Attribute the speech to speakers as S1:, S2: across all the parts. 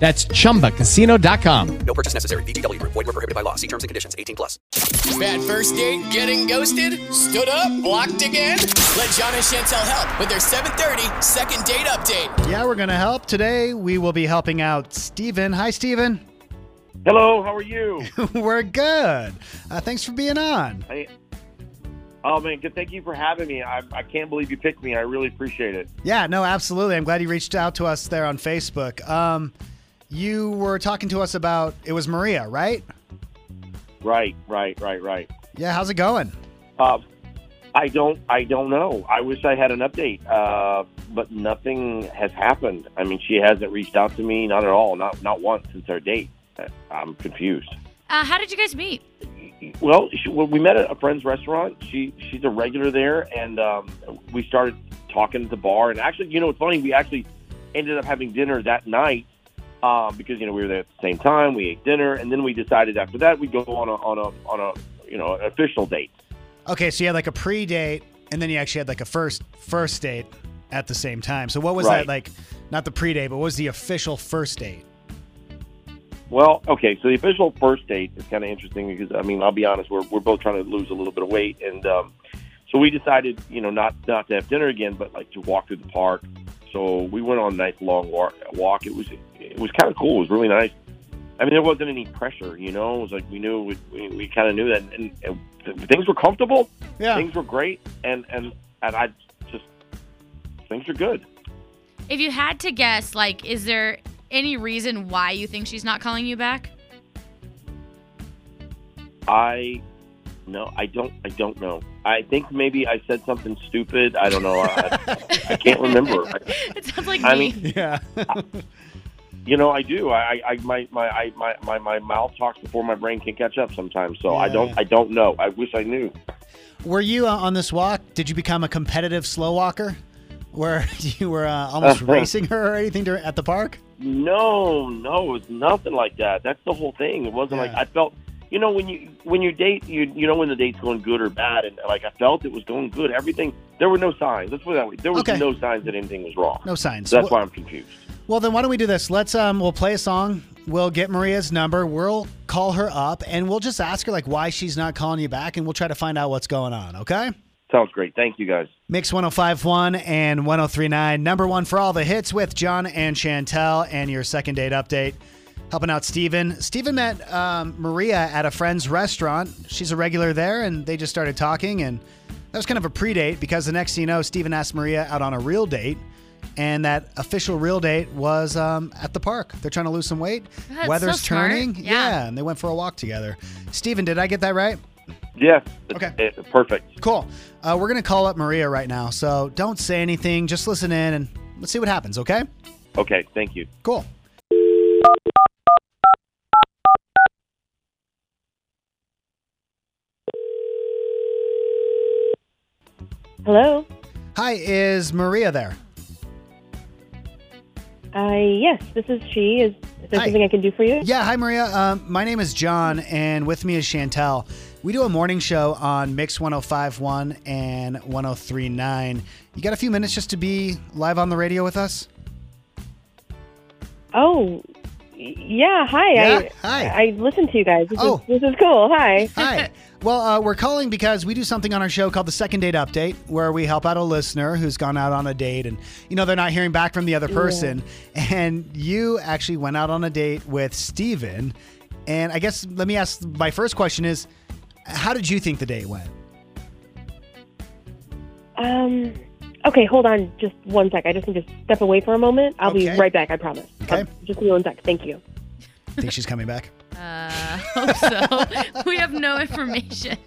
S1: That's chumbacasino.com.
S2: No purchase necessary. VGW Group. Void were prohibited by law. See terms and conditions. 18 plus.
S3: Bad first date? Getting ghosted? Stood up? Blocked again? Let John and Chantel help with their 730 second date update.
S4: Yeah, we're going to help. Today, we will be helping out Steven. Hi, Steven.
S5: Hello, how are you?
S4: we're good. Uh, thanks for being on.
S5: I, oh man, good. Thank you for having me. I, I can't believe you picked me. I really appreciate it.
S4: Yeah, no, absolutely. I'm glad you reached out to us there on Facebook. Um, you were talking to us about it was Maria, right?
S5: Right, right, right, right.
S4: Yeah, how's it going?
S5: Uh, I don't, I don't know. I wish I had an update, uh, but nothing has happened. I mean, she hasn't reached out to me, not at all, not not once since our date. Uh, I'm confused.
S6: Uh, how did you guys meet?
S5: Well, she, well, we met at a friend's restaurant. She she's a regular there, and um, we started talking at the bar. And actually, you know, it's funny. We actually ended up having dinner that night um, because you know we were there at the same time. We ate dinner, and then we decided after that we'd go on a on a on a you know an official date.
S4: Okay, so you had like a pre-date, and then you actually had like a first first date at the same time. So what was
S5: Right.
S4: that like? Not the pre-date, but what was the official first date?
S5: Well, okay, so the official first date is kind of interesting because I mean I'll be honest, we're we're both trying to lose a little bit of weight, and um, so we decided you know not not to have dinner again, but like to walk through the park. So we went on a nice long walk. It was was kind of cool. It was really nice. I mean, there wasn't any pressure, you know. It was like we knew we, we, we kind of knew that, and, and th- things were comfortable.
S4: Yeah.
S5: Things were great, and and and I just things are good.
S6: If you had to guess, like, is there any reason why you think she's not calling you back?
S5: I no, I don't. I don't know. I think maybe I said something stupid. I don't know. I, I can't remember. I,
S6: It sounds like
S5: I
S6: me.
S5: mean-
S4: Yeah.
S5: You know, I do. I, I my my I, my my my mouth talks before my brain can catch up sometimes. So I don't. I don't know. I wish I knew.
S4: were you uh, on this walk? Did you become a competitive slow walker, where you were uh, almost racing her or anything dur- at the park?
S5: No, no, it's nothing like that. That's the whole thing. It wasn't like I felt. You know, when you when you date, you you know when the date's going good or bad, and like I felt it was going good. Everything there were no signs. Let's put it that way. There was
S4: Okay.
S5: no signs that anything was wrong.
S4: No signs.
S5: So that's
S4: Well-
S5: why I'm confused.
S4: Well, then why don't we do this? Let's um, we'll play a song. We'll get Maria's number. We'll call her up, and we'll just ask her like why she's not calling you back, and we'll try to find out what's going on. Okay?
S5: Sounds great. Thank you guys.
S4: Mix 1051 and 1039. Number one for all the hits with John and Chantel, and your second date update. Helping out Steven. Steven met um, Maria at a friend's restaurant. She's a regular there, and they just started talking. And that was kind of a pre date because the next thing you know, Steven asked Maria out on a real date. And that official real date was um, at the park. They're trying to lose some weight.
S6: That's
S4: Weather's
S6: so
S4: turning.
S6: Yeah.
S4: and they went for a walk together. Steven, did I get that right?
S5: Yes.
S4: Okay.
S5: It's, it's perfect.
S4: Cool. Uh, we're going to call up Maria right now. So don't say anything. Just listen in and let's see what happens, okay?
S5: Okay. Thank you.
S4: Cool.
S7: Hello.
S4: Hi, is Maria there?
S7: Uh, yes, this is she. Is Is there
S4: Hi.
S7: something I can do for you?
S4: Yeah, hi Maria. Um, my name is John, and with me is Chantel. We do a morning show on Mix 1051 and 1039. You got a few minutes just to be live on the radio with us?
S7: Oh, yeah. Hi.
S4: Yeah,
S7: I,
S4: hi.
S7: I listen to you guys. This,
S4: Oh.
S7: is, this is cool. Hi.
S4: Hi. Well, uh, we're calling because we do something on our show called the Second Date Update, where we help out a listener who's gone out on a date and, you know, they're not hearing back from the other person. And you actually went out on a date with Steven. And I guess let me ask my first question is how did you think the date went?
S7: Um. Okay, hold on just one sec. I just need to step away for a moment. I'll
S4: Okay.
S7: be right back. I promise.
S4: Okay.
S7: Just give me one sec. Thank you.
S4: Think she's coming back?
S6: Uh, hope so. we have no information.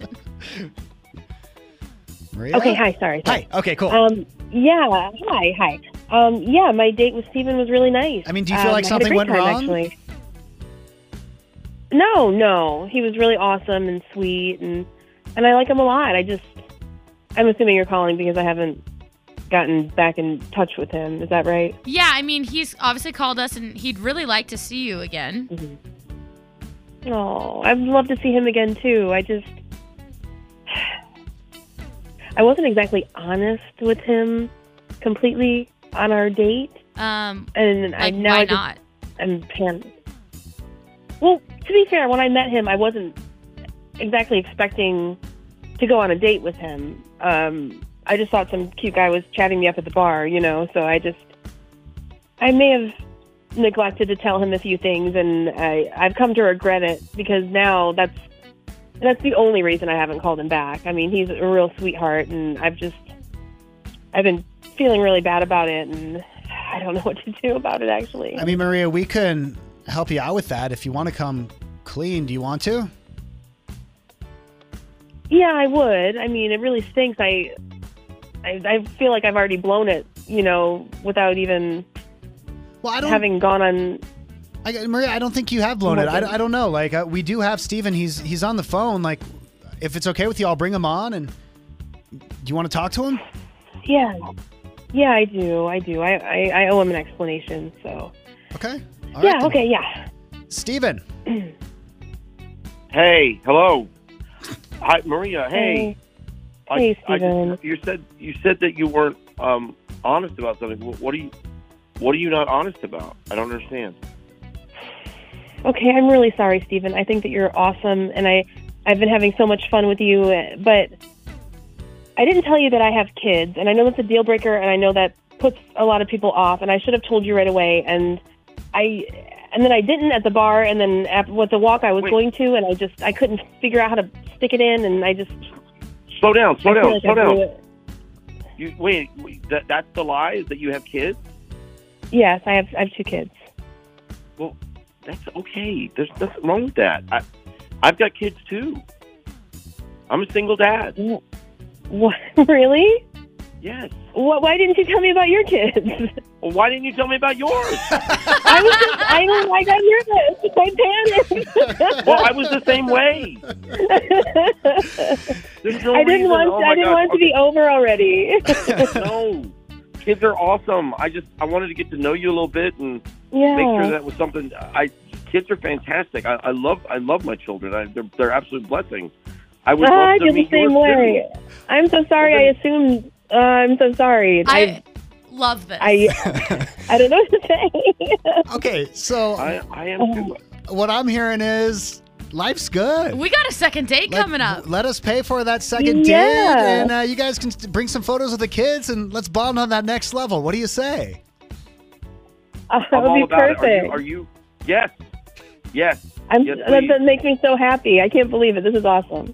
S4: Maria?
S7: Okay. Hi. Sorry. sorry.
S4: Hi. Okay, cool.
S7: Um. Yeah. Hi. Hi. Um. Yeah. My date with Steven was really nice.
S4: I mean, do you feel
S7: Um,
S4: like
S7: I had a
S4: something
S7: great
S4: went
S7: time,
S4: wrong?
S7: Actually. No. No. He was really awesome and sweet, and and I like him a lot. I just. I'm assuming you're calling because I haven't gotten back in touch with him. Is that right?
S6: Yeah, I mean, he's obviously called us and he'd really like to see you again.
S7: Oh, I'd love to see him again too. I just I wasn't exactly honest with him completely on our date,
S6: Um,
S7: and I
S6: like,
S7: now I
S6: why
S7: just,
S6: not?
S7: I'm panicked. Well, to be fair, when I met him, I wasn't exactly expecting to go on a date with him. Um, I just thought some cute guy was chatting me up at the bar, you know. So I just, I may have neglected to tell him a few things, and I, I've come to regret it because now that's that's the only reason I haven't called him back. I mean, he's a real sweetheart, and I've just, I've been feeling really bad about it, and I don't know what to do about it actually.
S4: I mean, Maria, we can help you out with that. If you want to come clean, do you want to?
S7: Yeah, I would. I mean, it really stinks. I, I, I feel like I've already blown it. You know, without even
S4: Well, I don't.
S7: having gone on.
S4: I, Maria, I don't think you have blown it. I, I don't know. Like, uh, we do have Steven. He's he's on the phone. Like, if it's okay with you, I'll bring him on. And do you want to talk to him?
S7: Yeah, yeah, I do. I do. I, I, I owe him an explanation. So.
S4: Okay. All
S7: yeah.
S4: right
S7: okay. Yeah.
S4: Steven.
S5: Hey, hello. Hi, Maria. Hey. I-
S7: Hey,
S5: I just-
S7: Steven.
S5: you said you said that you weren't um, honest about something. Wh- What are you What are you not honest about? I don't understand.
S7: Okay, I'm really sorry, Stephen. I think that you're awesome, and I, I've been having so much fun with you. uh, But I didn't tell you that I have kids, and I know that's a deal breaker, and I know that puts a lot of people off. And I should have told you right away, and I, and then I didn't at the bar, and then at with the walk I was
S5: Wait.
S7: going to, and I just I couldn't figure out how to stick it in, and I just
S5: Slow down. Slow
S7: I
S5: down.
S7: like
S5: Slow
S7: I
S5: down. You wait. wait that, that's the lie. Is that you have kids?
S7: Yes, I have I have two kids.
S5: Well, that's okay. There's nothing wrong with that. I, I've got kids too. I'm a single dad.
S7: What really?
S5: Yes.
S7: What? Why didn't you tell me about your kids?
S5: Well, why didn't you tell me about yours?
S7: I was just I don't like I got nervous. I panicked.
S5: well, I was the same way. There's no
S7: I didn't
S5: reason.
S7: want
S5: oh
S7: I didn't
S5: God.
S7: want it to be over already.
S5: no, kids are awesome. I just I wanted to get to know you a little bit and
S7: yeah.
S5: make sure that was something. I kids are fantastic. I, I love I love my children. I, they're they're absolute blessings. I would
S7: Ah, I
S5: love to
S7: feel the same
S5: yours,
S7: way. I'm so sorry. I assumed. Uh, I'm so sorry.
S6: I
S7: I
S6: love this.
S7: I I don't know what to say.
S4: Okay, so.
S5: I I am
S7: Oh.
S5: too.
S4: what I'm hearing is life's good.
S6: we got a second date
S4: Let-
S6: coming up.
S4: Let us pay for that second
S7: Yeah.
S4: date, and uh, you guys can bring some photos of the kids, and let's bond on that next level. What do you say?
S7: Uh, that
S5: I'm
S7: would be perfect.
S5: Are you, are you? Yes. Yes.
S7: I'm,
S5: yes,
S7: that, that makes me so happy. I can't believe it. This is awesome.